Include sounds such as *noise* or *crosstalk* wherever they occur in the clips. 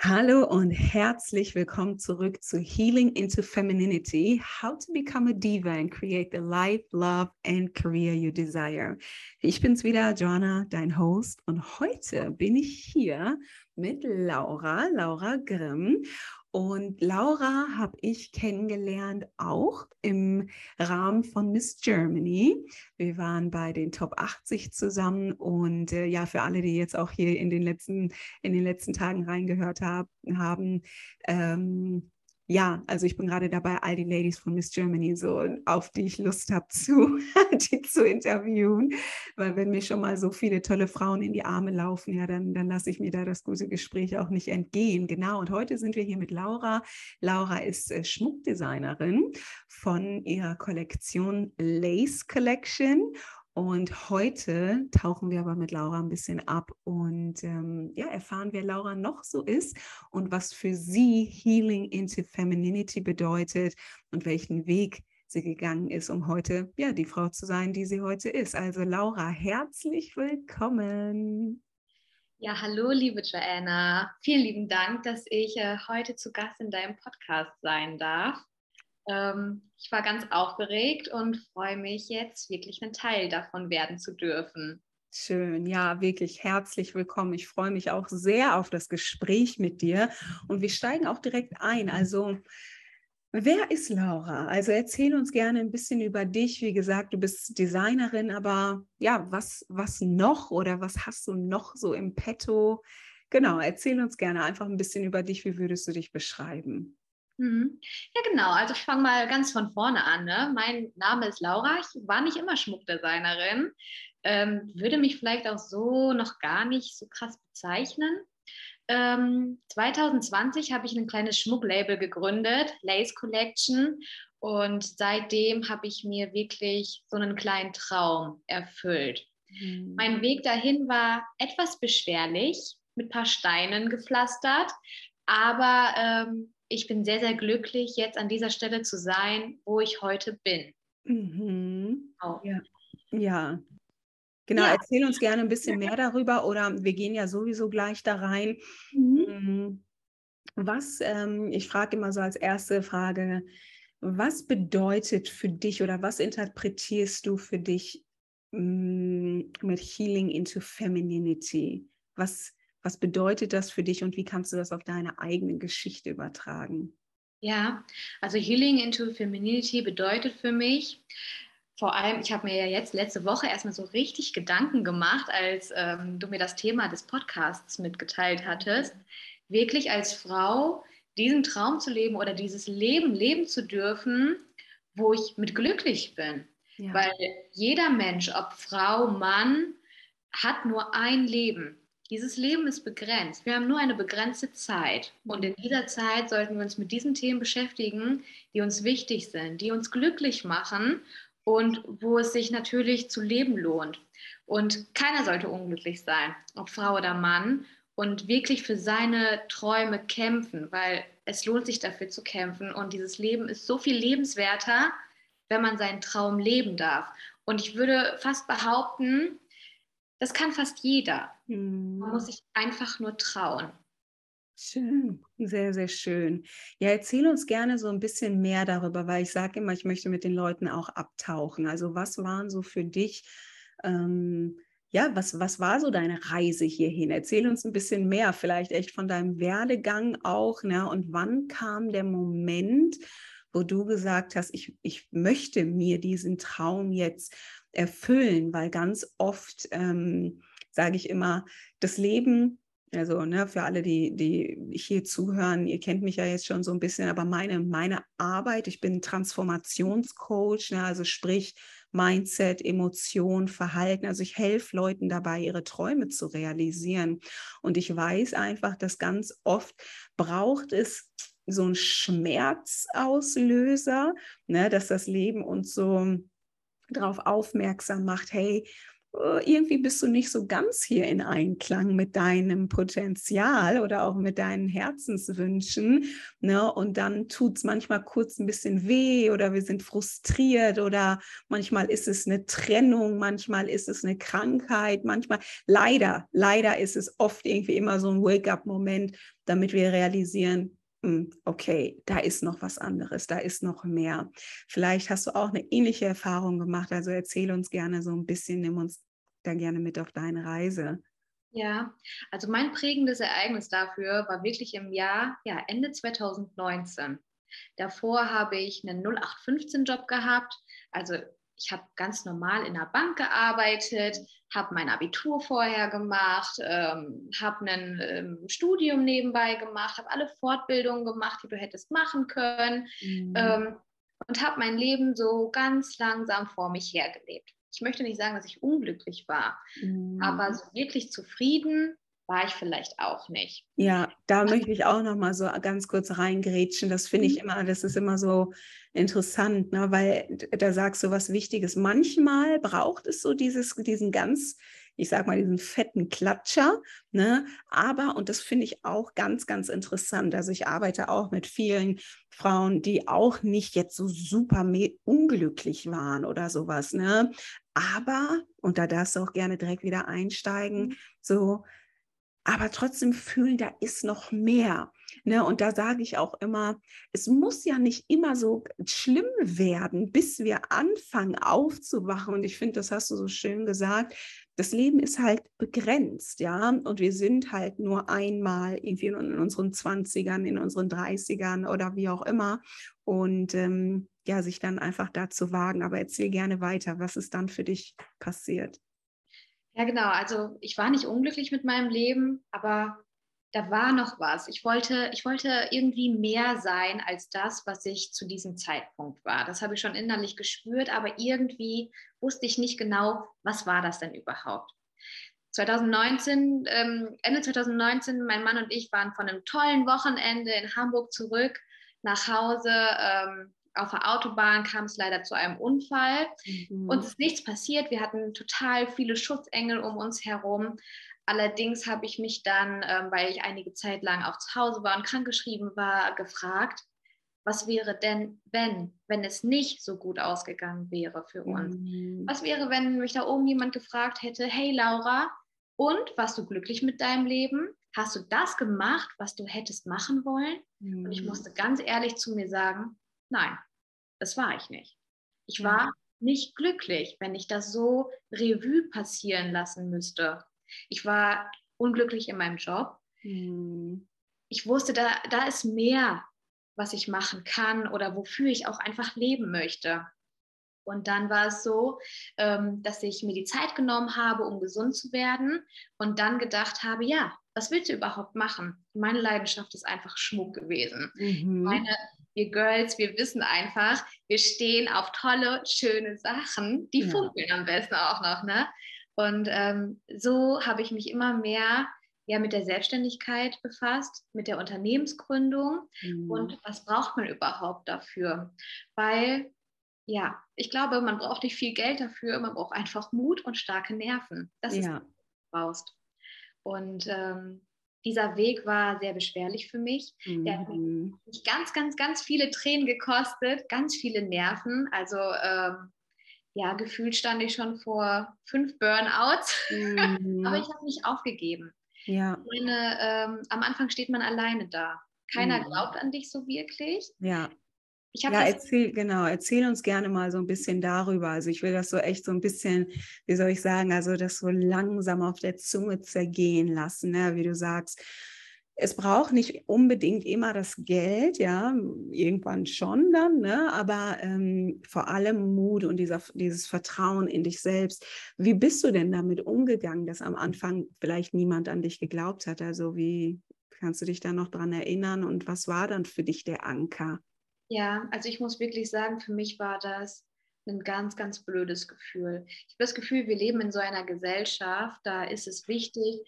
Hallo und herzlich willkommen zurück zu Healing into Femininity, How to Become a Diva and Create the Life, Love and Career You Desire. Ich bin's wieder, Joanna, dein Host. Und heute bin ich hier mit Laura, Laura Grimm und Laura habe ich kennengelernt auch im Rahmen von Miss Germany. Wir waren bei den Top 80 zusammen und äh, ja, für alle, die jetzt auch hier in den letzten, in den letzten Tagen reingehört hab, haben, ähm, ja, also ich bin gerade dabei, all die Ladies von Miss Germany so, auf die ich Lust habe, zu, *laughs* die zu interviewen. Weil wenn mir schon mal so viele tolle Frauen in die Arme laufen, ja, dann, dann lasse ich mir da das gute Gespräch auch nicht entgehen. Genau. Und heute sind wir hier mit Laura. Laura ist äh, Schmuckdesignerin von ihrer Kollektion Lace Collection. Und heute tauchen wir aber mit Laura ein bisschen ab und ähm, ja, erfahren, wer Laura noch so ist und was für sie Healing into Femininity bedeutet und welchen Weg sie gegangen ist, um heute ja die Frau zu sein, die sie heute ist. Also Laura, herzlich willkommen. Ja, hallo, liebe Joanna. Vielen lieben Dank, dass ich äh, heute zu Gast in deinem Podcast sein darf. Ähm, ich war ganz aufgeregt und freue mich jetzt wirklich ein Teil davon werden zu dürfen. Schön, ja, wirklich herzlich willkommen. Ich freue mich auch sehr auf das Gespräch mit dir und wir steigen auch direkt ein. Also, wer ist Laura? Also, erzähl uns gerne ein bisschen über dich. Wie gesagt, du bist Designerin, aber ja, was, was noch oder was hast du noch so im Petto? Genau, erzähl uns gerne einfach ein bisschen über dich. Wie würdest du dich beschreiben? Mhm. Ja, genau. Also ich fange mal ganz von vorne an. Ne? Mein Name ist Laura. Ich war nicht immer Schmuckdesignerin. Ähm, würde mich vielleicht auch so noch gar nicht so krass bezeichnen. Ähm, 2020 habe ich ein kleines Schmucklabel gegründet, Lace Collection. Und seitdem habe ich mir wirklich so einen kleinen Traum erfüllt. Mhm. Mein Weg dahin war etwas beschwerlich, mit ein paar Steinen gepflastert, aber ähm, ich bin sehr, sehr glücklich, jetzt an dieser Stelle zu sein, wo ich heute bin. Mhm. Oh. Ja. ja. Genau, ja. erzähl uns gerne ein bisschen mehr *laughs* darüber oder wir gehen ja sowieso gleich da rein. Mhm. Mm, was, ähm, ich frage immer so als erste Frage, was bedeutet für dich oder was interpretierst du für dich mm, mit Healing into Femininity? Was, was bedeutet das für dich und wie kannst du das auf deine eigene Geschichte übertragen? Ja, also Healing into Femininity bedeutet für mich, vor allem, ich habe mir ja jetzt letzte Woche erstmal so richtig Gedanken gemacht, als ähm, du mir das Thema des Podcasts mitgeteilt hattest, wirklich als Frau diesen Traum zu leben oder dieses Leben leben zu dürfen, wo ich mit glücklich bin. Ja. Weil jeder Mensch, ob Frau, Mann, hat nur ein Leben. Dieses Leben ist begrenzt. Wir haben nur eine begrenzte Zeit. Und in dieser Zeit sollten wir uns mit diesen Themen beschäftigen, die uns wichtig sind, die uns glücklich machen und wo es sich natürlich zu leben lohnt. Und keiner sollte unglücklich sein, ob Frau oder Mann, und wirklich für seine Träume kämpfen, weil es lohnt sich dafür zu kämpfen. Und dieses Leben ist so viel lebenswerter, wenn man seinen Traum leben darf. Und ich würde fast behaupten, das kann fast jeder. Mhm. Man muss sich einfach nur trauen. Schön, sehr, sehr schön. Ja, erzähl uns gerne so ein bisschen mehr darüber, weil ich sage immer, ich möchte mit den Leuten auch abtauchen. Also was waren so für dich, ähm, ja, was, was war so deine Reise hierhin? Erzähl uns ein bisschen mehr, vielleicht echt von deinem Werdegang auch, ne? Und wann kam der Moment, wo du gesagt hast, ich, ich möchte mir diesen Traum jetzt erfüllen, weil ganz oft ähm, sage ich immer, das Leben, also ne, für alle, die, die hier zuhören, ihr kennt mich ja jetzt schon so ein bisschen, aber meine, meine Arbeit, ich bin Transformationscoach, ne, also sprich Mindset, Emotion, Verhalten. Also ich helfe Leuten dabei, ihre Träume zu realisieren. Und ich weiß einfach, dass ganz oft braucht es so einen Schmerzauslöser, ne, dass das Leben uns so darauf aufmerksam macht, hey, äh, irgendwie bist du nicht so ganz hier in Einklang mit deinem Potenzial oder auch mit deinen Herzenswünschen. Ne? Und dann tut es manchmal kurz ein bisschen weh oder wir sind frustriert oder manchmal ist es eine Trennung, manchmal ist es eine Krankheit, manchmal leider, leider ist es oft irgendwie immer so ein Wake-up-Moment, damit wir realisieren, okay, da ist noch was anderes, da ist noch mehr. Vielleicht hast du auch eine ähnliche Erfahrung gemacht, also erzähle uns gerne so ein bisschen, nimm uns da gerne mit auf deine Reise. Ja, also mein prägendes Ereignis dafür war wirklich im Jahr, ja, Ende 2019. Davor habe ich einen 0815-Job gehabt. Also ich habe ganz normal in der Bank gearbeitet, habe mein Abitur vorher gemacht, ähm, habe ein ähm, Studium nebenbei gemacht, habe alle Fortbildungen gemacht, die du hättest machen können mhm. ähm, und habe mein Leben so ganz langsam vor mich hergelebt. Ich möchte nicht sagen, dass ich unglücklich war, mhm. aber so wirklich zufrieden war ich vielleicht auch nicht. Ja, da möchte ich auch noch mal so ganz kurz reingrätschen. Das finde ich mhm. immer, das ist immer so interessant, ne? weil da sagst du was Wichtiges. Manchmal braucht es so dieses, diesen ganz, ich sag mal, diesen fetten Klatscher, ne? aber, und das finde ich auch ganz, ganz interessant. Also ich arbeite auch mit vielen Frauen, die auch nicht jetzt so super unglücklich waren oder sowas, ne? Aber, und da darfst du auch gerne direkt wieder einsteigen, mhm. so, aber trotzdem fühlen, da ist noch mehr. Ne? Und da sage ich auch immer, es muss ja nicht immer so schlimm werden, bis wir anfangen aufzuwachen. Und ich finde, das hast du so schön gesagt. Das Leben ist halt begrenzt, ja. Und wir sind halt nur einmal irgendwie in unseren 20ern, in unseren 30ern oder wie auch immer. Und ähm, ja, sich dann einfach dazu wagen. Aber erzähl gerne weiter, was ist dann für dich passiert? Ja, genau. Also ich war nicht unglücklich mit meinem Leben, aber da war noch was. Ich wollte, ich wollte irgendwie mehr sein als das, was ich zu diesem Zeitpunkt war. Das habe ich schon innerlich gespürt, aber irgendwie wusste ich nicht genau, was war das denn überhaupt. 2019, ähm, Ende 2019, mein Mann und ich waren von einem tollen Wochenende in Hamburg zurück nach Hause. Ähm, auf der Autobahn kam es leider zu einem Unfall. Mhm. Uns ist nichts passiert. Wir hatten total viele Schutzengel um uns herum. Allerdings habe ich mich dann, ähm, weil ich einige Zeit lang auch zu Hause war und krankgeschrieben war, gefragt, was wäre denn, wenn, wenn es nicht so gut ausgegangen wäre für uns? Mhm. Was wäre, wenn mich da oben jemand gefragt hätte, hey Laura, und warst du glücklich mit deinem Leben? Hast du das gemacht, was du hättest machen wollen? Mhm. Und ich mhm. musste ganz ehrlich zu mir sagen, nein, das war ich nicht. Ich war nicht glücklich, wenn ich das so Revue passieren lassen müsste. Ich war unglücklich in meinem Job. Mhm. Ich wusste, da, da ist mehr, was ich machen kann oder wofür ich auch einfach leben möchte. Und dann war es so, ähm, dass ich mir die Zeit genommen habe, um gesund zu werden und dann gedacht habe, ja, was willst du überhaupt machen? Meine Leidenschaft ist einfach Schmuck gewesen. Mhm. Meine wir Girls, wir wissen einfach, wir stehen auf tolle, schöne Sachen, die ja. funkeln am besten auch noch. Ne? Und ähm, so habe ich mich immer mehr ja, mit der Selbstständigkeit befasst, mit der Unternehmensgründung mhm. und was braucht man überhaupt dafür? Weil, ja, ich glaube, man braucht nicht viel Geld dafür, man braucht einfach Mut und starke Nerven. Das ja. ist, was du brauchst. Und ähm, dieser Weg war sehr beschwerlich für mich. Mhm. Der hat mhm. mich ganz, ganz, ganz viele Tränen gekostet, ganz viele Nerven. Also ähm, ja, gefühlt stand ich schon vor fünf Burnouts, *laughs* mhm. aber ich habe nicht aufgegeben. Ja. Meine, ähm, am Anfang steht man alleine da. Keiner mhm. glaubt an dich so wirklich. Ja ja, erzähl, genau, erzähl uns gerne mal so ein bisschen darüber. Also ich will das so echt so ein bisschen, wie soll ich sagen, also das so langsam auf der Zunge zergehen lassen, ne? wie du sagst. Es braucht nicht unbedingt immer das Geld, ja, irgendwann schon dann, ne? aber ähm, vor allem Mut und dieser, dieses Vertrauen in dich selbst. Wie bist du denn damit umgegangen, dass am Anfang vielleicht niemand an dich geglaubt hat? Also wie kannst du dich da noch dran erinnern und was war dann für dich der Anker? Ja, also ich muss wirklich sagen, für mich war das ein ganz, ganz blödes Gefühl. Ich habe das Gefühl, wir leben in so einer Gesellschaft, da ist es wichtig,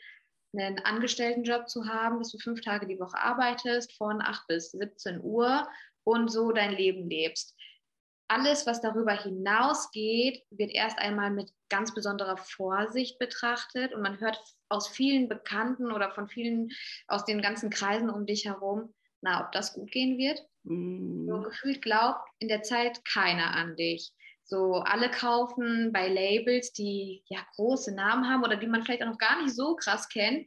einen Angestelltenjob zu haben, dass du fünf Tage die Woche arbeitest, von 8 bis 17 Uhr und so dein Leben lebst. Alles, was darüber hinausgeht, wird erst einmal mit ganz besonderer Vorsicht betrachtet und man hört aus vielen Bekannten oder von vielen aus den ganzen Kreisen um dich herum, na, ob das gut gehen wird. Mm. So gefühlt glaubt in der Zeit keiner an dich. So alle kaufen bei Labels, die ja große Namen haben oder die man vielleicht auch noch gar nicht so krass kennt,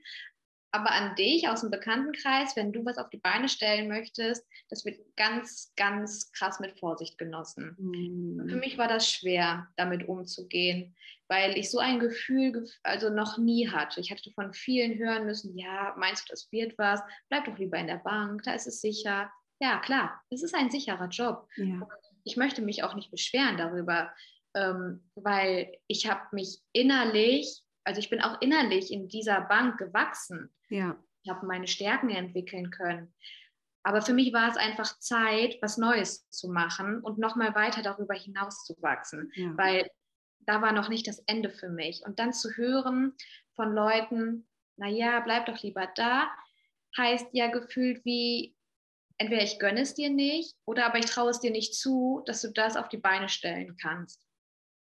aber an dich aus dem Bekanntenkreis, wenn du was auf die Beine stellen möchtest, das wird ganz, ganz krass mit Vorsicht genossen. Mhm. Für mich war das schwer, damit umzugehen, weil ich so ein Gefühl also noch nie hatte. Ich hatte von vielen hören müssen, ja, meinst du, das wird was? Bleib doch lieber in der Bank, da ist es sicher. Ja, klar, es ist ein sicherer Job. Ja. Ich möchte mich auch nicht beschweren darüber, ähm, weil ich habe mich innerlich also ich bin auch innerlich in dieser Bank gewachsen. Ja. Ich habe meine Stärken entwickeln können. Aber für mich war es einfach Zeit, was Neues zu machen und nochmal weiter darüber hinaus zu wachsen, ja. weil da war noch nicht das Ende für mich. Und dann zu hören von Leuten, naja, bleib doch lieber da, heißt ja gefühlt wie, entweder ich gönne es dir nicht oder aber ich traue es dir nicht zu, dass du das auf die Beine stellen kannst.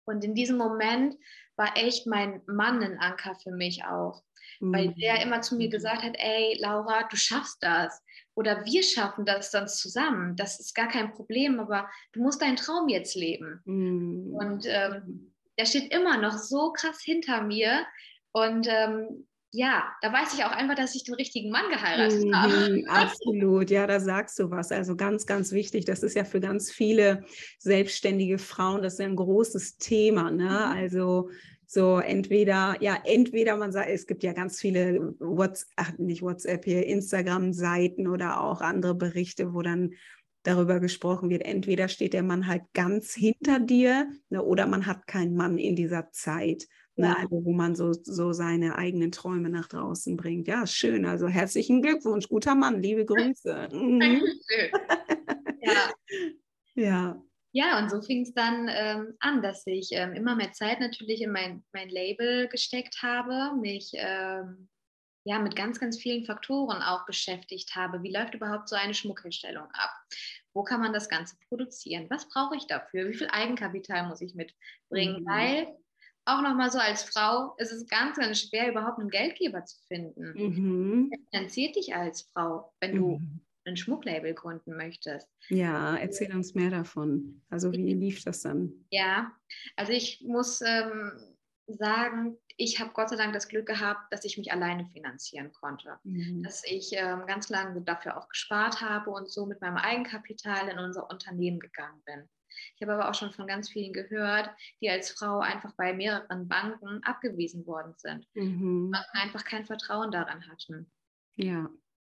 Und in diesem Moment war echt mein Mann ein Anker für mich auch. Mhm. Weil der immer zu mir gesagt hat, ey, Laura, du schaffst das. Oder wir schaffen das sonst zusammen. Das ist gar kein Problem, aber du musst deinen Traum jetzt leben. Mhm. Und ähm, der steht immer noch so krass hinter mir. Und ähm, ja, da weiß ich auch einfach, dass ich den richtigen Mann geheiratet mhm, habe. Absolut, ja, da sagst du was. Also ganz, ganz wichtig. Das ist ja für ganz viele selbstständige Frauen, das ist ja ein großes Thema. Ne? Mhm. Also so entweder, ja, entweder man sagt, es gibt ja ganz viele WhatsApp, nicht WhatsApp hier, Instagram-Seiten oder auch andere Berichte, wo dann darüber gesprochen wird. Entweder steht der Mann halt ganz hinter dir ne, oder man hat keinen Mann in dieser Zeit. Ne, also wo man so, so seine eigenen Träume nach draußen bringt. Ja, schön. Also herzlichen Glückwunsch, guter Mann, liebe Grüße. Mhm. *laughs* ja. *laughs* ja. Ja, und so fing es dann ähm, an, dass ich ähm, immer mehr Zeit natürlich in mein, mein Label gesteckt habe, mich ähm, ja mit ganz, ganz vielen Faktoren auch beschäftigt habe. Wie läuft überhaupt so eine Schmuckherstellung ab? Wo kann man das Ganze produzieren? Was brauche ich dafür? Wie viel Eigenkapital muss ich mitbringen? Mhm. Weil auch nochmal so als Frau ist es ganz, ganz schwer, überhaupt einen Geldgeber zu finden. Mhm. Wer finanziert dich als Frau, wenn du mhm. ein Schmucklabel gründen möchtest? Ja, erzähl uns mehr davon. Also wie lief das dann? Ja, also ich muss ähm, sagen, ich habe Gott sei Dank das Glück gehabt, dass ich mich alleine finanzieren konnte. Mhm. Dass ich ähm, ganz lange dafür auch gespart habe und so mit meinem Eigenkapital in unser Unternehmen gegangen bin. Ich habe aber auch schon von ganz vielen gehört, die als Frau einfach bei mehreren Banken abgewiesen worden sind. Mhm. Und einfach kein Vertrauen daran hatten. Ja.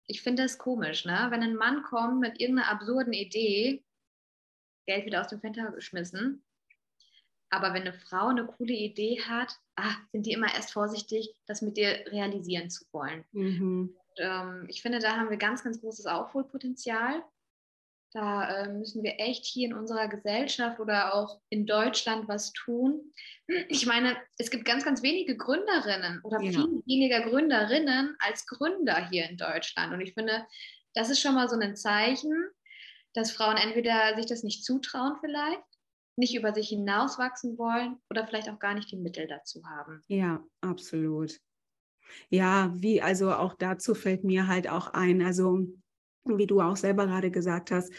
Ich finde das komisch, ne? Wenn ein Mann kommt mit irgendeiner absurden Idee, Geld wieder aus dem Fenster geschmissen. Aber wenn eine Frau eine coole Idee hat, ah, sind die immer erst vorsichtig, das mit dir realisieren zu wollen. Mhm. Und, ähm, ich finde, da haben wir ganz, ganz großes Aufholpotenzial. Da äh, müssen wir echt hier in unserer Gesellschaft oder auch in Deutschland was tun. Ich meine, es gibt ganz, ganz wenige Gründerinnen oder ja. viel weniger Gründerinnen als Gründer hier in Deutschland. Und ich finde, das ist schon mal so ein Zeichen, dass Frauen entweder sich das nicht zutrauen vielleicht, nicht über sich hinauswachsen wollen oder vielleicht auch gar nicht die Mittel dazu haben. Ja, absolut. Ja, wie, also auch dazu fällt mir halt auch ein, also wie du auch selber gerade gesagt hast,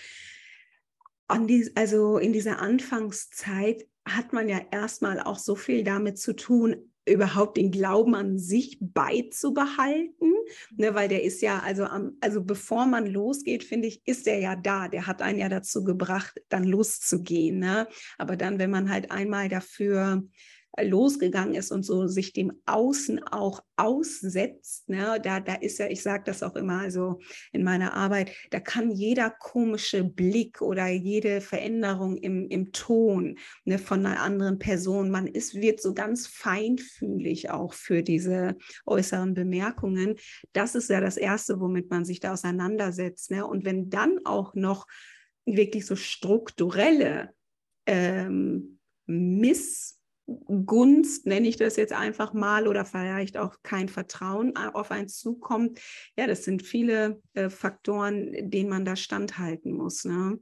die, also in dieser Anfangszeit hat man ja erstmal auch so viel damit zu tun, überhaupt den Glauben an sich beizubehalten, ne, weil der ist ja, also, am, also bevor man losgeht, finde ich, ist der ja da, der hat einen ja dazu gebracht, dann loszugehen. Ne? Aber dann, wenn man halt einmal dafür losgegangen ist und so sich dem Außen auch aussetzt, ne, da, da ist ja, ich sage das auch immer so in meiner Arbeit, da kann jeder komische Blick oder jede Veränderung im, im Ton ne, von einer anderen Person, man ist, wird so ganz feinfühlig auch für diese äußeren Bemerkungen. Das ist ja das Erste, womit man sich da auseinandersetzt. Ne? Und wenn dann auch noch wirklich so strukturelle ähm, Miss Gunst, nenne ich das jetzt einfach mal, oder vielleicht auch kein Vertrauen auf einen zukommt. Ja, das sind viele äh, Faktoren, denen man da standhalten muss. Ne?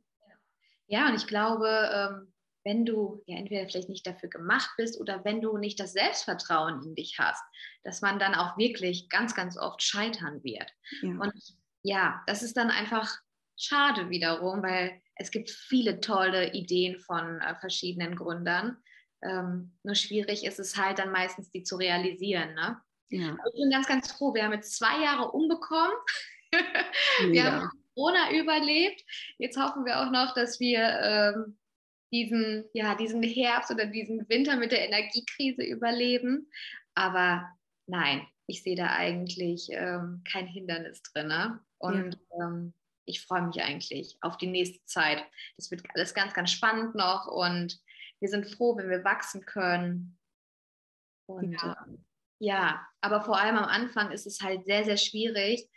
Ja, und ich glaube, ähm, wenn du ja entweder vielleicht nicht dafür gemacht bist oder wenn du nicht das Selbstvertrauen in dich hast, dass man dann auch wirklich ganz, ganz oft scheitern wird. Ja. Und ja, das ist dann einfach schade wiederum, weil es gibt viele tolle Ideen von äh, verschiedenen Gründern. Ähm, nur schwierig ist es halt dann meistens, die zu realisieren. Ne? Ja. Ich bin ganz, ganz froh. Wir haben jetzt zwei Jahre umbekommen. *laughs* wir ja. haben Corona überlebt. Jetzt hoffen wir auch noch, dass wir ähm, diesen, ja, diesen Herbst oder diesen Winter mit der Energiekrise überleben. Aber nein, ich sehe da eigentlich ähm, kein Hindernis drin. Ne? Und ja. ähm, ich freue mich eigentlich auf die nächste Zeit. Das wird alles ganz, ganz spannend noch und wir sind froh, wenn wir wachsen können. Und ja. Äh, ja, aber vor allem am Anfang ist es halt sehr, sehr schwierig.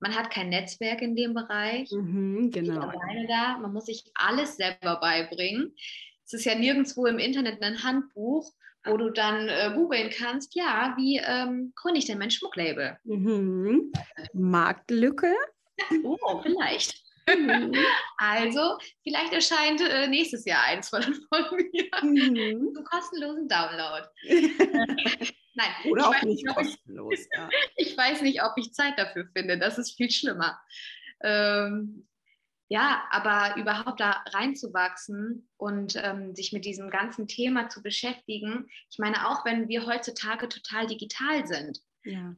Man hat kein Netzwerk in dem Bereich. Mhm, genau. Alleine da. Man muss sich alles selber beibringen. Es ist ja nirgendwo im Internet ein Handbuch, wo du dann äh, googeln kannst, ja, wie ähm, gründe ich denn mein Schmucklabel? Mhm. Marktlücke? Oh, vielleicht. Mhm. Also, vielleicht erscheint äh, nächstes Jahr eins von, mir mhm. zum kostenlosen Download. *laughs* Nein, oder auch nicht, nicht kostenlos. Ich, ja. *laughs* ich weiß nicht, ob ich Zeit dafür finde. Das ist viel schlimmer. Ähm, ja, aber überhaupt da reinzuwachsen und ähm, sich mit diesem ganzen Thema zu beschäftigen. Ich meine, auch wenn wir heutzutage total digital sind, ja.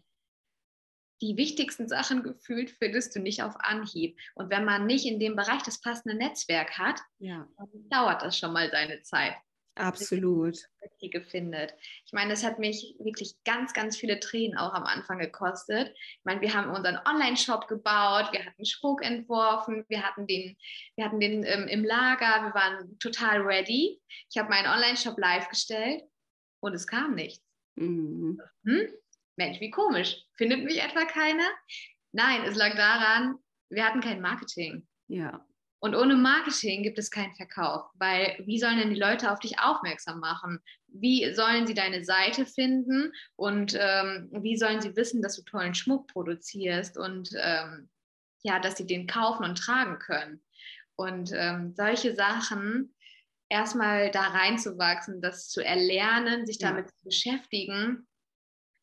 Die wichtigsten Sachen gefühlt findest du nicht auf Anhieb. Und wenn man nicht in dem Bereich das passende Netzwerk hat, ja. dann dauert das schon mal seine Zeit. Absolut. Richtige findet. Ich meine, es hat mich wirklich ganz, ganz viele Tränen auch am Anfang gekostet. Ich meine, wir haben unseren Online-Shop gebaut, wir hatten Spruch entworfen, wir hatten den, wir hatten den ähm, im Lager, wir waren total ready. Ich habe meinen Online-Shop live gestellt und es kam nichts. Mhm. Hm? Mensch, wie komisch. Findet mich etwa keiner? Nein, es lag daran, wir hatten kein Marketing. Ja. Und ohne Marketing gibt es keinen Verkauf, weil wie sollen denn die Leute auf dich aufmerksam machen? Wie sollen sie deine Seite finden und ähm, wie sollen sie wissen, dass du tollen Schmuck produzierst und ähm, ja, dass sie den kaufen und tragen können? Und ähm, solche Sachen, erstmal da reinzuwachsen, das zu erlernen, sich damit ja. zu beschäftigen,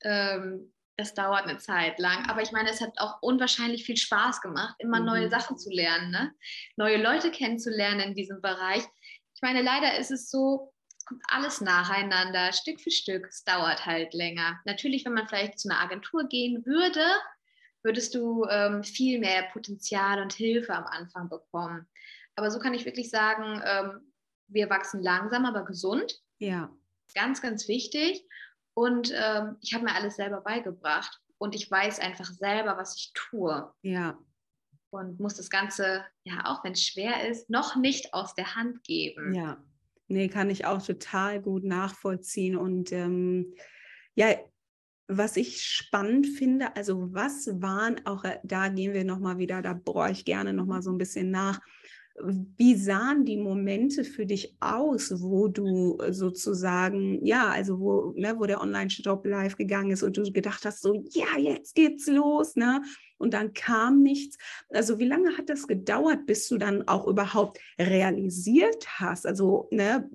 ähm, es dauert eine Zeit lang, aber ich meine, es hat auch unwahrscheinlich viel Spaß gemacht, immer mhm. neue Sachen zu lernen, ne? neue Leute kennenzulernen in diesem Bereich. Ich meine, leider ist es so, es kommt alles nacheinander, Stück für Stück. Es dauert halt länger. Natürlich, wenn man vielleicht zu einer Agentur gehen würde, würdest du ähm, viel mehr Potenzial und Hilfe am Anfang bekommen. Aber so kann ich wirklich sagen, ähm, wir wachsen langsam, aber gesund. Ja. Ganz, ganz wichtig. Und ähm, ich habe mir alles selber beigebracht und ich weiß einfach selber, was ich tue. Ja. Und muss das Ganze, ja, auch wenn es schwer ist, noch nicht aus der Hand geben. Ja, nee, kann ich auch total gut nachvollziehen. Und ähm, ja, was ich spannend finde, also was waren auch, äh, da gehen wir nochmal wieder, da bohre ich gerne nochmal so ein bisschen nach, wie sahen die Momente für dich aus, wo du sozusagen, ja, also wo, ne, wo der Online-Shop live gegangen ist und du gedacht hast, so, ja, jetzt geht's los, ne? Und dann kam nichts. Also wie lange hat das gedauert, bis du dann auch überhaupt realisiert hast? Also ne,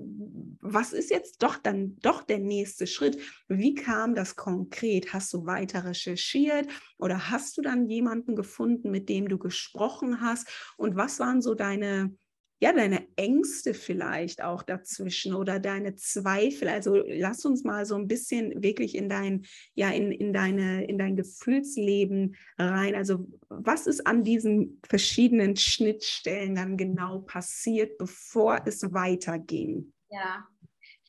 was ist jetzt doch dann doch der nächste Schritt? Wie kam das konkret? Hast du weiter recherchiert oder hast du dann jemanden gefunden, mit dem du gesprochen hast? Und was waren so deine ja, deine Ängste vielleicht auch dazwischen oder deine Zweifel. Also lass uns mal so ein bisschen wirklich in dein, ja, in, in deine, in dein Gefühlsleben rein. Also was ist an diesen verschiedenen Schnittstellen dann genau passiert, bevor es weiterging? Ja,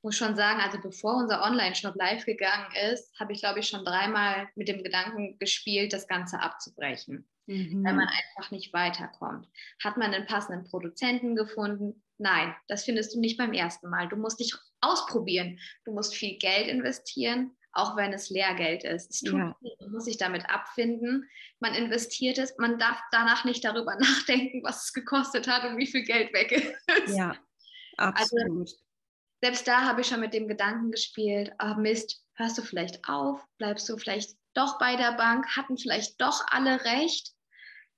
muss schon sagen, also bevor unser Online-Shop live gegangen ist, habe ich, glaube ich, schon dreimal mit dem Gedanken gespielt, das Ganze abzubrechen mhm. weil man einfach nicht weiterkommt. Hat man einen passenden Produzenten gefunden? Nein, das findest du nicht beim ersten Mal. Du musst dich ausprobieren. Du musst viel Geld investieren, auch wenn es Lehrgeld ist. Es tut ja. man muss sich damit abfinden. Man investiert es, man darf danach nicht darüber *laughs* nachdenken, was es gekostet hat und wie viel Geld weg ist. Ja, also absolut. Also, selbst da habe ich schon mit dem Gedanken gespielt, oh Mist, hörst du vielleicht auf, bleibst du vielleicht doch bei der Bank, hatten vielleicht doch alle recht?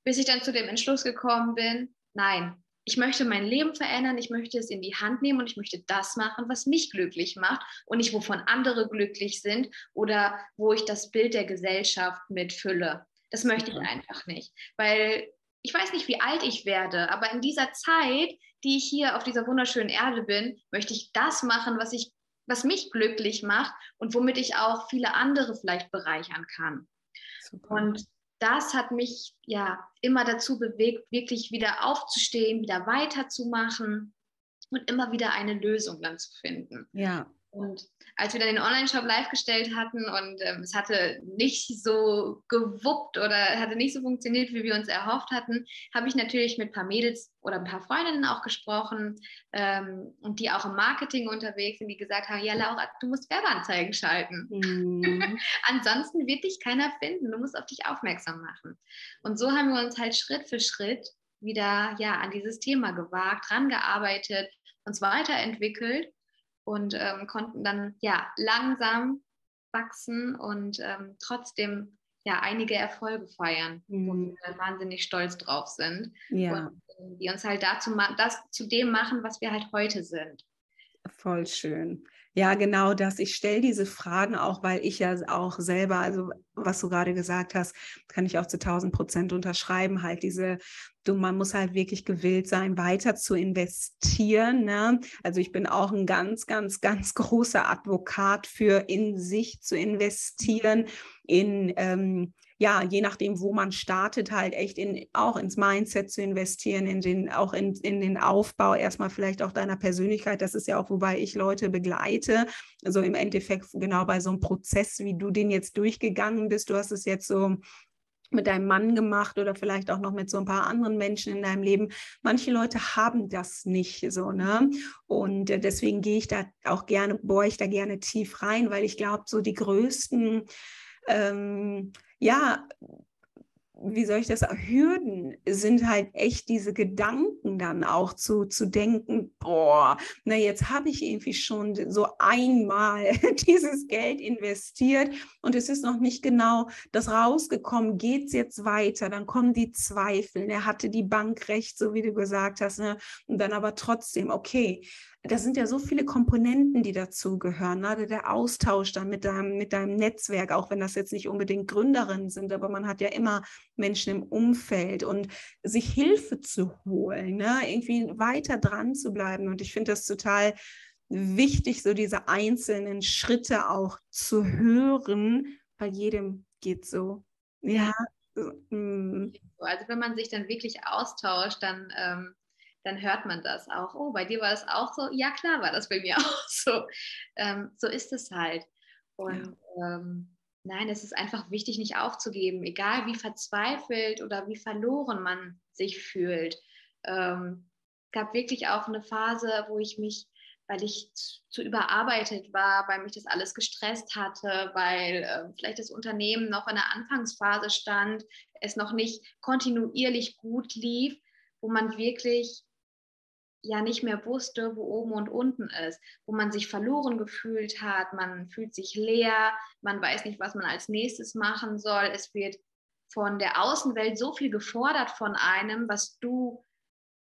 Bis ich dann zu dem Entschluss gekommen bin, nein, ich möchte mein Leben verändern, ich möchte es in die Hand nehmen und ich möchte das machen, was mich glücklich macht und nicht, wovon andere glücklich sind oder wo ich das Bild der Gesellschaft mitfülle. Das möchte ich einfach nicht, weil ich weiß nicht, wie alt ich werde, aber in dieser Zeit, die ich hier auf dieser wunderschönen Erde bin, möchte ich das machen, was ich was mich glücklich macht und womit ich auch viele andere vielleicht bereichern kann. Super. Und das hat mich ja immer dazu bewegt, wirklich wieder aufzustehen, wieder weiterzumachen und immer wieder eine Lösung dann zu finden. Ja. Und als wir dann den Online-Shop live gestellt hatten und ähm, es hatte nicht so gewuppt oder hatte nicht so funktioniert, wie wir uns erhofft hatten, habe ich natürlich mit ein paar Mädels oder ein paar Freundinnen auch gesprochen ähm, und die auch im Marketing unterwegs sind, die gesagt haben, ja Laura, du musst Werbeanzeigen schalten. Mhm. *laughs* Ansonsten wird dich keiner finden, du musst auf dich aufmerksam machen. Und so haben wir uns halt Schritt für Schritt wieder ja, an dieses Thema gewagt, rangearbeitet, uns weiterentwickelt und ähm, konnten dann ja langsam wachsen und ähm, trotzdem ja einige Erfolge feiern, mhm. wo wir wahnsinnig stolz drauf sind. Ja. Und ähm, die uns halt dazu das zu dem machen, was wir halt heute sind. Voll schön. Ja, genau das. Ich stelle diese Fragen auch, weil ich ja auch selber, also was du gerade gesagt hast, kann ich auch zu 1000 Prozent unterschreiben. Halt diese, du, man muss halt wirklich gewillt sein, weiter zu investieren. Ne? Also ich bin auch ein ganz, ganz, ganz großer Advokat für in sich zu investieren, in ähm, ja, je nachdem, wo man startet, halt echt in, auch ins Mindset zu investieren, in den, auch in, in den Aufbau erstmal vielleicht auch deiner Persönlichkeit. Das ist ja auch, wobei ich Leute begleite. Also im Endeffekt genau bei so einem Prozess, wie du den jetzt durchgegangen bist. Du hast es jetzt so mit deinem Mann gemacht oder vielleicht auch noch mit so ein paar anderen Menschen in deinem Leben. Manche Leute haben das nicht so, ne? Und äh, deswegen gehe ich da auch gerne, bohre ich da gerne tief rein, weil ich glaube, so die größten ähm, ja, wie soll ich das, Hürden sind halt echt diese Gedanken dann auch zu, zu denken, boah, na jetzt habe ich irgendwie schon so einmal *laughs* dieses Geld investiert und es ist noch nicht genau das rausgekommen, geht es jetzt weiter, dann kommen die Zweifel, er hatte die Bank recht, so wie du gesagt hast, ne? und dann aber trotzdem, okay, das sind ja so viele Komponenten, die dazugehören. Ne? Der Austausch dann mit deinem, mit deinem Netzwerk, auch wenn das jetzt nicht unbedingt Gründerinnen sind, aber man hat ja immer Menschen im Umfeld und sich Hilfe zu holen, ne? irgendwie weiter dran zu bleiben. Und ich finde das total wichtig, so diese einzelnen Schritte auch zu hören, weil jedem geht so. Ja. Mm. Also wenn man sich dann wirklich austauscht, dann ähm dann hört man das auch. Oh, bei dir war das auch so? Ja, klar war das bei mir *laughs* auch so. Ähm, so ist es halt. Und ja. ähm, nein, es ist einfach wichtig, nicht aufzugeben, egal wie verzweifelt oder wie verloren man sich fühlt. Ähm, gab wirklich auch eine Phase, wo ich mich, weil ich zu, überarbeitet war, weil mich das alles gestresst hatte, weil äh, vielleicht das Unternehmen noch in der Anfangsphase stand, es noch nicht kontinuierlich gut lief, wo man wirklich ja nicht mehr wusste, wo oben und unten ist, wo man sich verloren gefühlt hat, man fühlt sich leer, man weiß nicht, was man als nächstes machen soll. Es wird von der Außenwelt so viel gefordert von einem, was du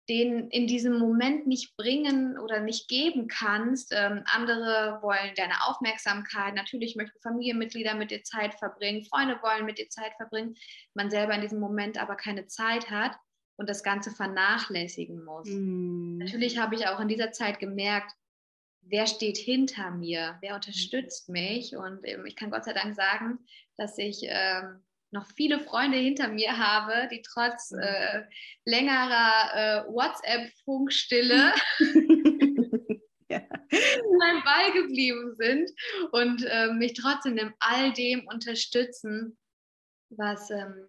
den in diesem Moment nicht bringen oder nicht geben kannst. Ähm, andere wollen deine Aufmerksamkeit. Natürlich möchten Familienmitglieder mit dir Zeit verbringen, Freunde wollen mit dir Zeit verbringen. Man selber in diesem Moment aber keine Zeit hat und das Ganze vernachlässigen muss. Mm. Natürlich habe ich auch in dieser Zeit gemerkt, wer steht hinter mir, wer unterstützt mich. Und ähm, ich kann Gott sei Dank sagen, dass ich ähm, noch viele Freunde hinter mir habe, die trotz äh, längerer äh, WhatsApp-Funkstille *laughs* ja. mein Ball geblieben sind und äh, mich trotzdem in all dem unterstützen, was ähm,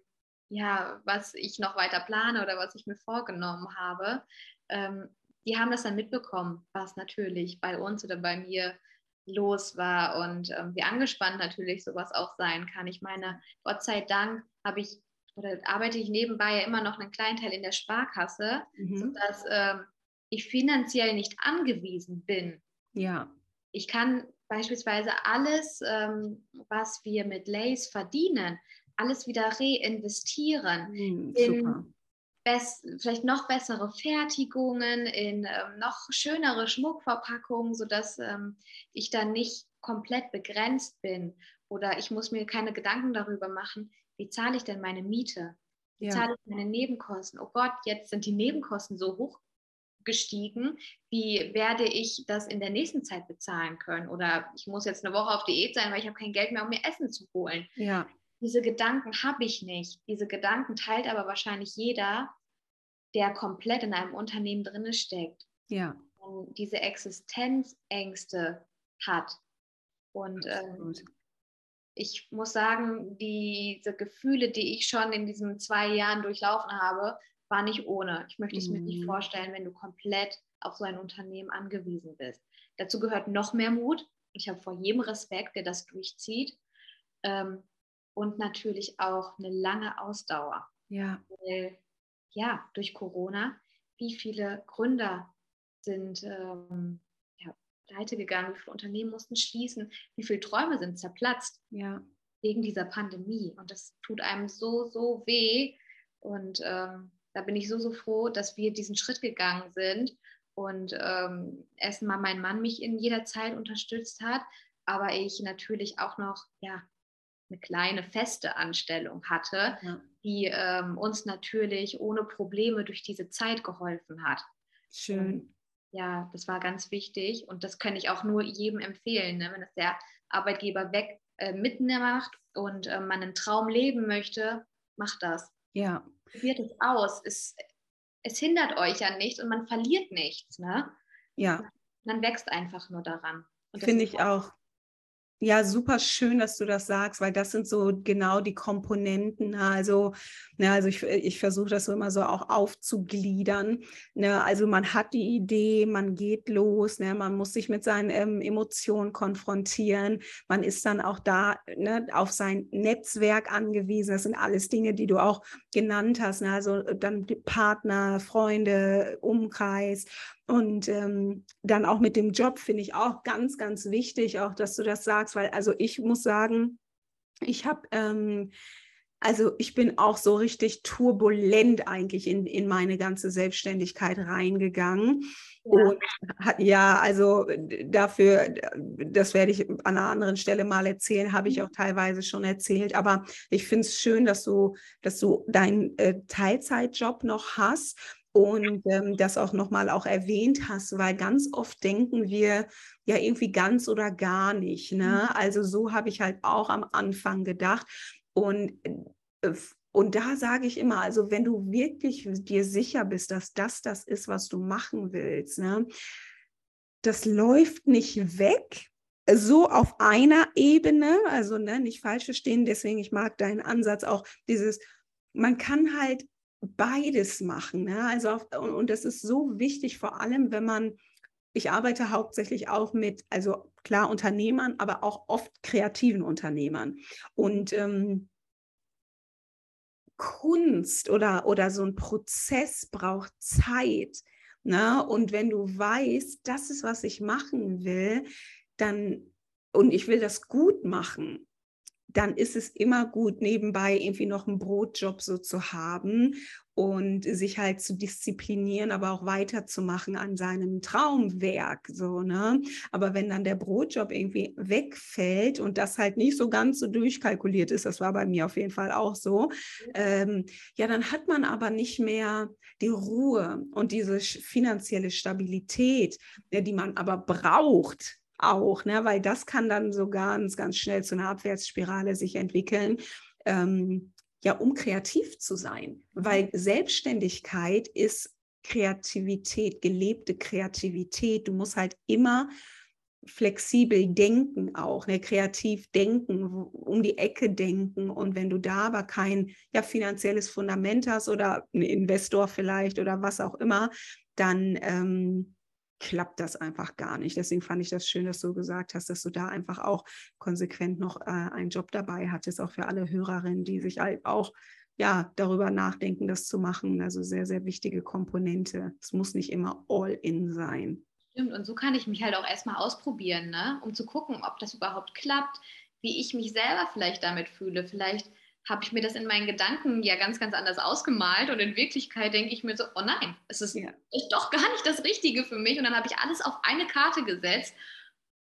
ja, was ich noch weiter plane oder was ich mir vorgenommen habe, ähm, die haben das dann mitbekommen, was natürlich bei uns oder bei mir los war und ähm, wie angespannt natürlich sowas auch sein kann. Ich meine, Gott sei Dank habe ich oder arbeite ich nebenbei ja immer noch einen kleinen Teil in der Sparkasse, mhm. sodass ähm, ich finanziell nicht angewiesen bin. Ja. Ich kann beispielsweise alles, ähm, was wir mit Lace verdienen, alles wieder reinvestieren. Mhm, in, best, vielleicht noch bessere Fertigungen, in ähm, noch schönere Schmuckverpackungen, sodass ähm, ich dann nicht komplett begrenzt bin oder ich muss mir keine Gedanken darüber machen, wie zahle ich denn meine Miete? Wie ja. zahle ich meine Nebenkosten? Oh Gott, jetzt sind die Nebenkosten so hoch gestiegen. Wie werde ich das in der nächsten Zeit bezahlen können? Oder ich muss jetzt eine Woche auf Diät sein, weil ich habe kein Geld mehr, um mir Essen zu holen. Ja. Diese Gedanken habe ich nicht. Diese Gedanken teilt aber wahrscheinlich jeder, der komplett in einem Unternehmen drin steckt. Ja. Und diese Existenzängste hat. Und ähm, ich muss sagen, diese Gefühle, die ich schon in diesen zwei Jahren durchlaufen habe, war nicht ohne. Ich möchte es mir nicht mhm. vorstellen, wenn du komplett auf so ein Unternehmen angewiesen bist. Dazu gehört noch mehr Mut. Ich habe vor jedem Respekt, der das durchzieht. Ähm, und natürlich auch eine lange Ausdauer. Ja. Weil, ja, durch Corona, wie viele Gründer sind ähm, ja, pleite gegangen, wie viele Unternehmen mussten schließen, wie viele Träume sind zerplatzt ja. wegen dieser Pandemie. Und das tut einem so, so weh. Und ähm, da bin ich so, so froh, dass wir diesen Schritt gegangen sind und ähm, erstmal mein Mann mich in jeder Zeit unterstützt hat, aber ich natürlich auch noch ja, eine kleine feste Anstellung hatte, ja. die ähm, uns natürlich ohne Probleme durch diese Zeit geholfen hat. Schön. ja, das war ganz wichtig und das kann ich auch nur jedem empfehlen, ne? wenn es der Arbeitgeber weg äh, mitmacht und äh, man einen Traum leben möchte, macht das. Ja, probiert es aus. Es, es hindert euch ja nichts und man verliert nichts. Ne? Ja. Man wächst einfach nur daran. Finde ich auch. Ja, super schön, dass du das sagst, weil das sind so genau die Komponenten. Ne? Also, ne, also ich, ich versuche das so immer so auch aufzugliedern. Ne? Also man hat die Idee, man geht los, ne? man muss sich mit seinen ähm, Emotionen konfrontieren. Man ist dann auch da ne, auf sein Netzwerk angewiesen. Das sind alles Dinge, die du auch genannt hast. Ne? Also dann Partner, Freunde, Umkreis. Und ähm, dann auch mit dem Job finde ich auch ganz, ganz wichtig, auch dass du das sagst, weil also ich muss sagen, ich habe, ähm, also ich bin auch so richtig turbulent eigentlich in, in meine ganze Selbstständigkeit reingegangen. Ja. Und hat, ja, also dafür, das werde ich an einer anderen Stelle mal erzählen, habe ich mhm. auch teilweise schon erzählt. Aber ich finde es schön, dass du, dass du deinen äh, Teilzeitjob noch hast und ähm, das auch nochmal auch erwähnt hast, weil ganz oft denken wir ja irgendwie ganz oder gar nicht. Ne? Mhm. Also so habe ich halt auch am Anfang gedacht. Und, äh, und da sage ich immer, also wenn du wirklich dir sicher bist, dass das das ist, was du machen willst, ne? das läuft nicht weg, so auf einer Ebene, also ne, nicht falsch verstehen, deswegen ich mag deinen Ansatz auch, dieses, man kann halt beides machen. Ne? Also auf, und, und das ist so wichtig, vor allem wenn man, ich arbeite hauptsächlich auch mit, also klar Unternehmern, aber auch oft kreativen Unternehmern. Und ähm, Kunst oder, oder so ein Prozess braucht Zeit. Ne? Und wenn du weißt, das ist, was ich machen will, dann, und ich will das gut machen, dann ist es immer gut, nebenbei irgendwie noch einen Brotjob so zu haben und sich halt zu disziplinieren, aber auch weiterzumachen an seinem Traumwerk, so, ne? Aber wenn dann der Brotjob irgendwie wegfällt und das halt nicht so ganz so durchkalkuliert ist, das war bei mir auf jeden Fall auch so, ähm, ja, dann hat man aber nicht mehr die Ruhe und diese finanzielle Stabilität, die man aber braucht, auch, ne? weil das kann dann so ganz, ganz schnell zu einer Abwärtsspirale sich entwickeln. Ähm, ja, um kreativ zu sein, weil Selbstständigkeit ist Kreativität, gelebte Kreativität. Du musst halt immer flexibel denken auch, ne, kreativ denken, um die Ecke denken. Und wenn du da aber kein ja, finanzielles Fundament hast oder ein Investor vielleicht oder was auch immer, dann ähm, klappt das einfach gar nicht. Deswegen fand ich das schön, dass du gesagt hast, dass du da einfach auch konsequent noch äh, einen Job dabei hattest, auch für alle Hörerinnen, die sich halt auch ja, darüber nachdenken, das zu machen. Also sehr, sehr wichtige Komponente. Es muss nicht immer all in sein. Stimmt, und so kann ich mich halt auch erstmal ausprobieren, ne? um zu gucken, ob das überhaupt klappt, wie ich mich selber vielleicht damit fühle. Vielleicht habe ich mir das in meinen Gedanken ja ganz, ganz anders ausgemalt und in Wirklichkeit denke ich mir so, oh nein, es ist, ja. doch gar nicht das Richtige für mich und dann habe ich alles auf eine Karte gesetzt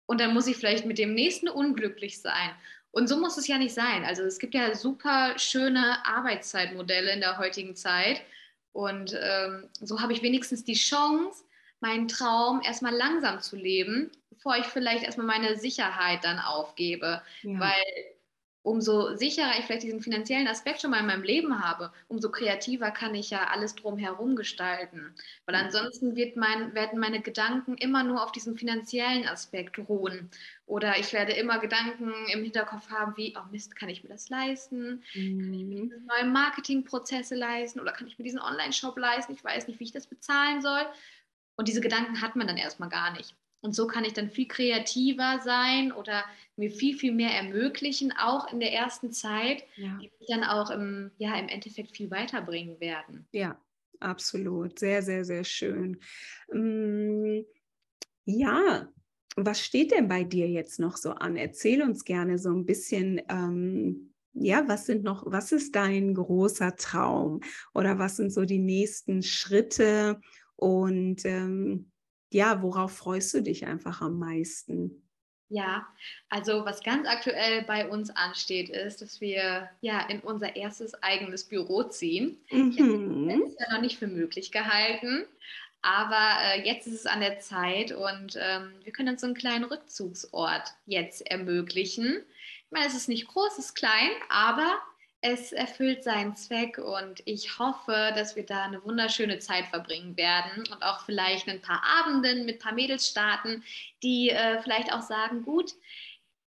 und dann muss ich vielleicht mit dem nächsten unglücklich sein. Und so muss es ja nicht sein. Also es gibt ja super schöne Arbeitszeitmodelle in der heutigen Zeit und ähm, so habe ich wenigstens die Chance, meinen Traum erstmal langsam zu leben, bevor ich vielleicht erstmal meine Sicherheit dann aufgebe. Ja. Weil umso sicherer ich vielleicht diesen finanziellen Aspekt schon mal in meinem Leben habe, umso kreativer kann ich ja alles drumherum gestalten. Weil ansonsten mein, werden meine Gedanken immer nur auf diesem finanziellen Aspekt ruhen. Oder ich werde immer Gedanken im Hinterkopf haben, wie, oh Mist, kann ich mir das leisten? Kann ich mir mhm. neue Marketingprozesse leisten? Oder kann ich mir diesen Online-Shop leisten? Ich weiß nicht, wie ich das bezahlen soll. Und diese Gedanken hat man dann erstmal gar nicht. Und so kann ich dann viel kreativer sein oder mir viel, viel mehr ermöglichen, auch in der ersten Zeit, ja. die mich dann auch im, ja, im Endeffekt viel weiterbringen werden. Ja, absolut. Sehr, sehr, sehr schön. Mm, ja, was steht denn bei dir jetzt noch so an? Erzähl uns gerne so ein bisschen. Ähm, ja, was sind noch, was ist dein großer Traum oder was sind so die nächsten Schritte und ähm, ja, worauf freust du dich einfach am meisten? Ja, also was ganz aktuell bei uns ansteht, ist, dass wir ja in unser erstes eigenes Büro ziehen. Mhm. Das ist ja noch nicht für möglich gehalten, aber äh, jetzt ist es an der Zeit und ähm, wir können uns so einen kleinen Rückzugsort jetzt ermöglichen. Ich meine, es ist nicht groß, es ist klein, aber es erfüllt seinen Zweck und ich hoffe, dass wir da eine wunderschöne Zeit verbringen werden und auch vielleicht ein paar Abenden mit ein paar Mädels starten, die äh, vielleicht auch sagen, gut,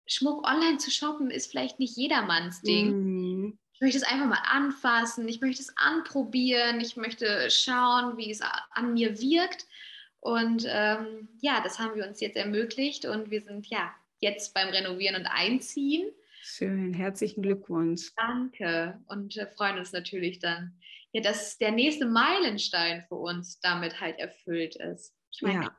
Schmuck online zu shoppen ist vielleicht nicht jedermanns Ding. Mhm. Ich möchte es einfach mal anfassen, ich möchte es anprobieren, ich möchte schauen, wie es an mir wirkt. Und ähm, ja, das haben wir uns jetzt ermöglicht und wir sind ja jetzt beim Renovieren und Einziehen. Schön, herzlichen Glückwunsch. Danke und äh, freuen uns natürlich dann, ja, dass der nächste Meilenstein für uns damit halt erfüllt ist. Ich meine, ja.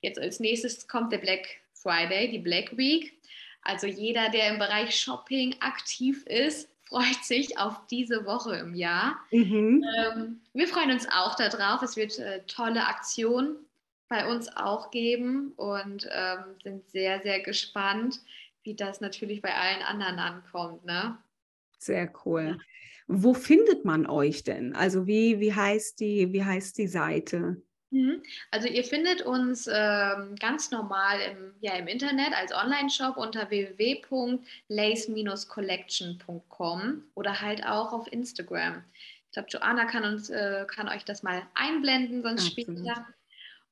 jetzt als nächstes kommt der Black Friday, die Black Week. Also jeder, der im Bereich Shopping aktiv ist, *laughs* freut sich auf diese Woche im Jahr. Mhm. Ähm, wir freuen uns auch darauf. Es wird äh, tolle Aktionen bei uns auch geben und ähm, sind sehr, sehr gespannt, wie das natürlich bei allen anderen ankommt. Ne? Sehr cool. Wo findet man euch denn? Also wie, wie, heißt, die, wie heißt die Seite? Mhm. Also ihr findet uns ähm, ganz normal im, ja, im Internet als Online-Shop unter www.lace-collection.com oder halt auch auf Instagram. Ich glaube, Joanna kann, uns, äh, kann euch das mal einblenden, sonst Absolut. später.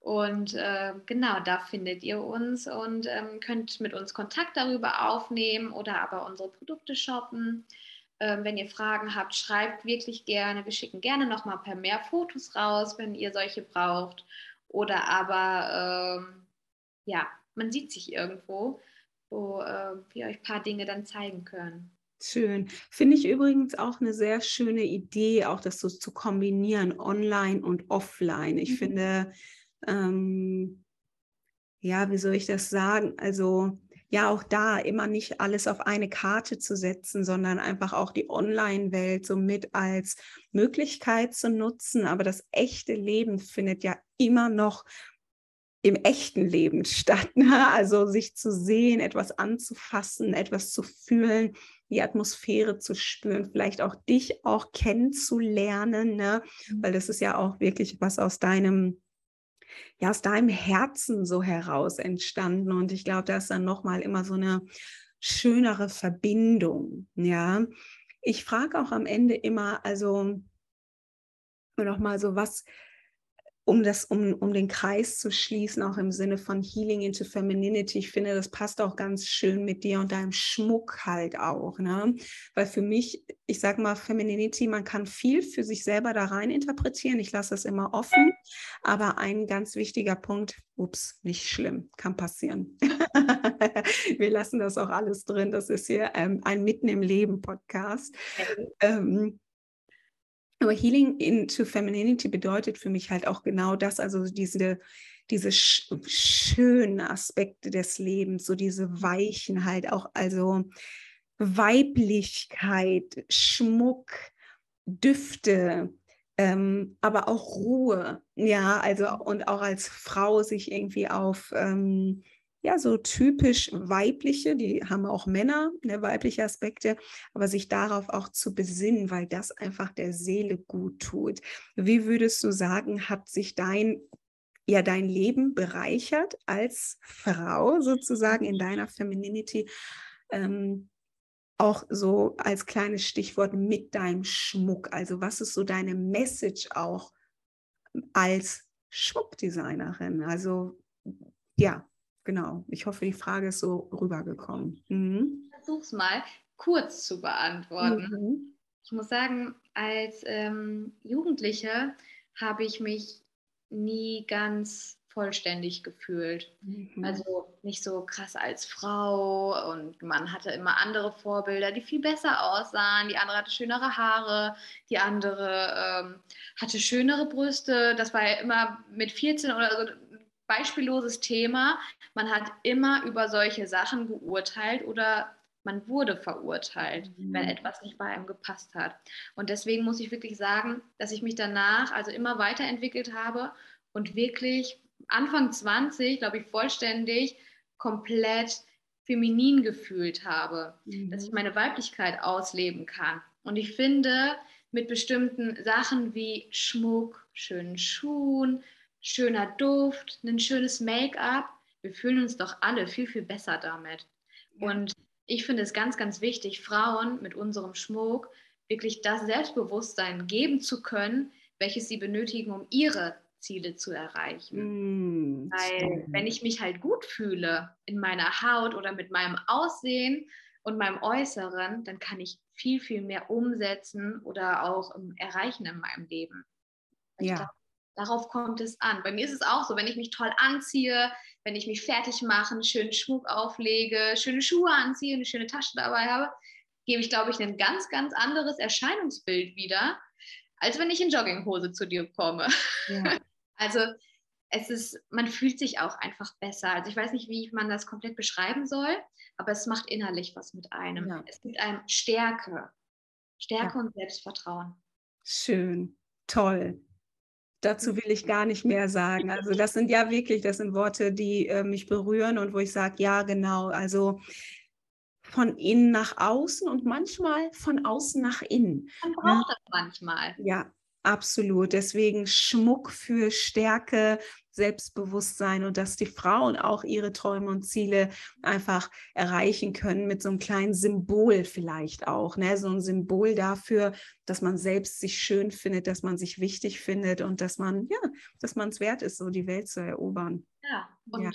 Und äh, genau, da findet ihr uns und ähm, könnt mit uns Kontakt darüber aufnehmen oder aber unsere Produkte shoppen. Ähm, wenn ihr Fragen habt, schreibt wirklich gerne. Wir schicken gerne nochmal per mehr Fotos raus, wenn ihr solche braucht. Oder aber, ähm, ja, man sieht sich irgendwo, wo äh, wir euch ein paar Dinge dann zeigen können. Schön. Finde ich übrigens auch eine sehr schöne Idee, auch das so zu kombinieren, online und offline. Ich mhm. finde, ähm, ja, wie soll ich das sagen? Also ja, auch da immer nicht alles auf eine Karte zu setzen, sondern einfach auch die Online-Welt so mit als Möglichkeit zu nutzen. Aber das echte Leben findet ja immer noch im echten Leben statt. Ne? Also sich zu sehen, etwas anzufassen, etwas zu fühlen, die Atmosphäre zu spüren, vielleicht auch dich auch kennenzulernen, ne? Mhm. weil das ist ja auch wirklich was aus deinem ja aus deinem Herzen so heraus entstanden. Und ich glaube, da ist dann nochmal immer so eine schönere Verbindung. Ja, ich frage auch am Ende immer, also nochmal so, was, um das, um, um den Kreis zu schließen, auch im Sinne von Healing into Femininity. Ich finde, das passt auch ganz schön mit dir und deinem Schmuck halt auch. Ne? Weil für mich, ich sage mal, Femininity, man kann viel für sich selber da rein interpretieren. Ich lasse das immer offen. Aber ein ganz wichtiger Punkt, ups, nicht schlimm, kann passieren. *laughs* Wir lassen das auch alles drin. Das ist hier ähm, ein Mitten im Leben Podcast. Ähm, aber Healing into Femininity bedeutet für mich halt auch genau das, also diese, diese sch schönen Aspekte des Lebens, so diese weichen halt auch, also Weiblichkeit, Schmuck, Düfte, ähm, aber auch Ruhe. Ja, also und auch als Frau sich irgendwie auf ähm, ja, so typisch weibliche, die haben auch Männer, ne, weibliche Aspekte, aber sich darauf auch zu besinnen, weil das einfach der Seele gut tut. Wie würdest du sagen, hat sich dein ja dein Leben bereichert als Frau sozusagen in deiner Femininity? Ähm, auch so als kleines Stichwort mit deinem Schmuck. Also was ist so deine Message auch als Schmuckdesignerin? Also ja, genau. Ich hoffe, die Frage ist so rübergekommen. Mhm. Versuch's mal kurz zu beantworten. Mhm. Ich muss sagen, als ähm, Jugendliche habe ich mich nie ganz vollständig gefühlt. Mhm. Also nicht so krass als Frau und man hatte immer andere Vorbilder, die viel besser aussahen. Die andere hatte schönere Haare, die andere ähm, hatte schönere Brüste. Das war ja immer mit 14 oder so ein beispielloses Thema. Man hat immer über solche Sachen geurteilt oder man wurde verurteilt, mhm. wenn etwas nicht bei einem gepasst hat. Und deswegen muss ich wirklich sagen, dass ich mich danach also immer weiterentwickelt habe und wirklich Anfang 20, glaube ich, vollständig komplett feminin gefühlt habe, mhm. dass ich mhm. meine Weiblichkeit ausleben kann. Und ich finde, mit bestimmten Sachen wie Schmuck, schönen Schuhen, schöner Duft, ein schönes Make-up, wir fühlen uns doch alle viel, viel besser damit. Ja. Und ich finde es ganz, ganz wichtig, Frauen mit unserem Schmuck wirklich das Selbstbewusstsein geben zu können, welches sie benötigen, um ihre Ziele zu erreichen. Mm, Weil wenn ich mich halt gut fühle in meiner Haut oder mit meinem Aussehen und meinem Äußeren, dann kann ich viel, viel mehr umsetzen oder auch erreichen in meinem Leben. ja. Glaub, darauf kommt es an. Bei mir ist es auch so, wenn ich mich toll anziehe, wenn ich mich fertig mache, einen schönen Schmuck auflege, schöne Schuhe anziehe, eine schöne Tasche dabei habe, gebe ich, glaube ich, ein ganz, ganz anderes Erscheinungsbild wieder, als wenn ich in Jogginghose zu dir komme. Ja. *laughs* Also es ist, man fühlt sich auch einfach besser. Also ich weiß nicht, wie man das komplett beschreiben soll, aber es macht innerlich was mit einem. Ja. Es gibt einem Stärke, Stärke ja. und Selbstvertrauen. Schön, toll. Dazu will ich gar nicht mehr sagen. Also das sind ja wirklich, das sind Worte, die äh, mich berühren und wo ich sage, ja, genau. Also von innen nach außen und manchmal von außen nach innen. Man braucht ja. das manchmal. Ja, Absolut. Deswegen Schmuck für Stärke, Selbstbewusstsein und dass die Frauen auch ihre Träume und Ziele einfach erreichen können mit so einem kleinen Symbol vielleicht auch. Ne? So ein Symbol dafür, dass man selbst sich schön findet, dass man sich wichtig findet und dass man, ja, dass man es wert ist, so die Welt zu erobern. Ja, und ja.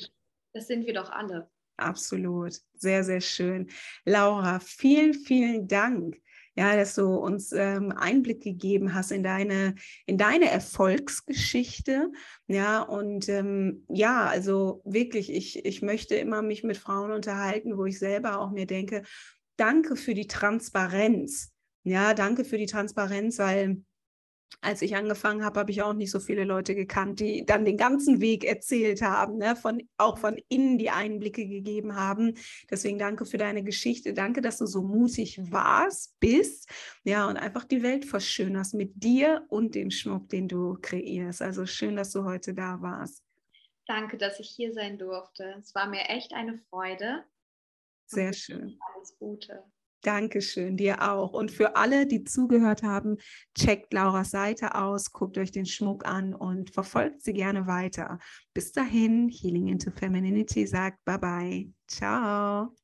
das sind wir doch alle. Absolut. Sehr, sehr schön. Laura, vielen, vielen Dank ja, dass du uns ähm, Einblick gegeben hast in deine, in deine Erfolgsgeschichte. Ja, und ähm, ja, also wirklich, ich, ich möchte immer mich mit Frauen unterhalten, wo ich selber auch mir denke, danke für die Transparenz. Ja, danke für die Transparenz, weil als ich angefangen habe, habe ich auch nicht so viele Leute gekannt, die dann den ganzen Weg erzählt haben, ne? von, auch von innen die Einblicke gegeben haben. Deswegen danke für deine Geschichte. Danke, dass du so mutig warst, bist, ja, und einfach die Welt verschönerst mit dir und dem Schmuck, den du kreierst. Also schön, dass du heute da warst. Danke, dass ich hier sein durfte. Es war mir echt eine Freude. Sehr schön. Alles Gute. Dankeschön, dir auch. Und für alle, die zugehört haben, checkt Lauras Seite aus, guckt euch den Schmuck an und verfolgt sie gerne weiter. Bis dahin, Healing into Femininity sagt Bye bye. Ciao.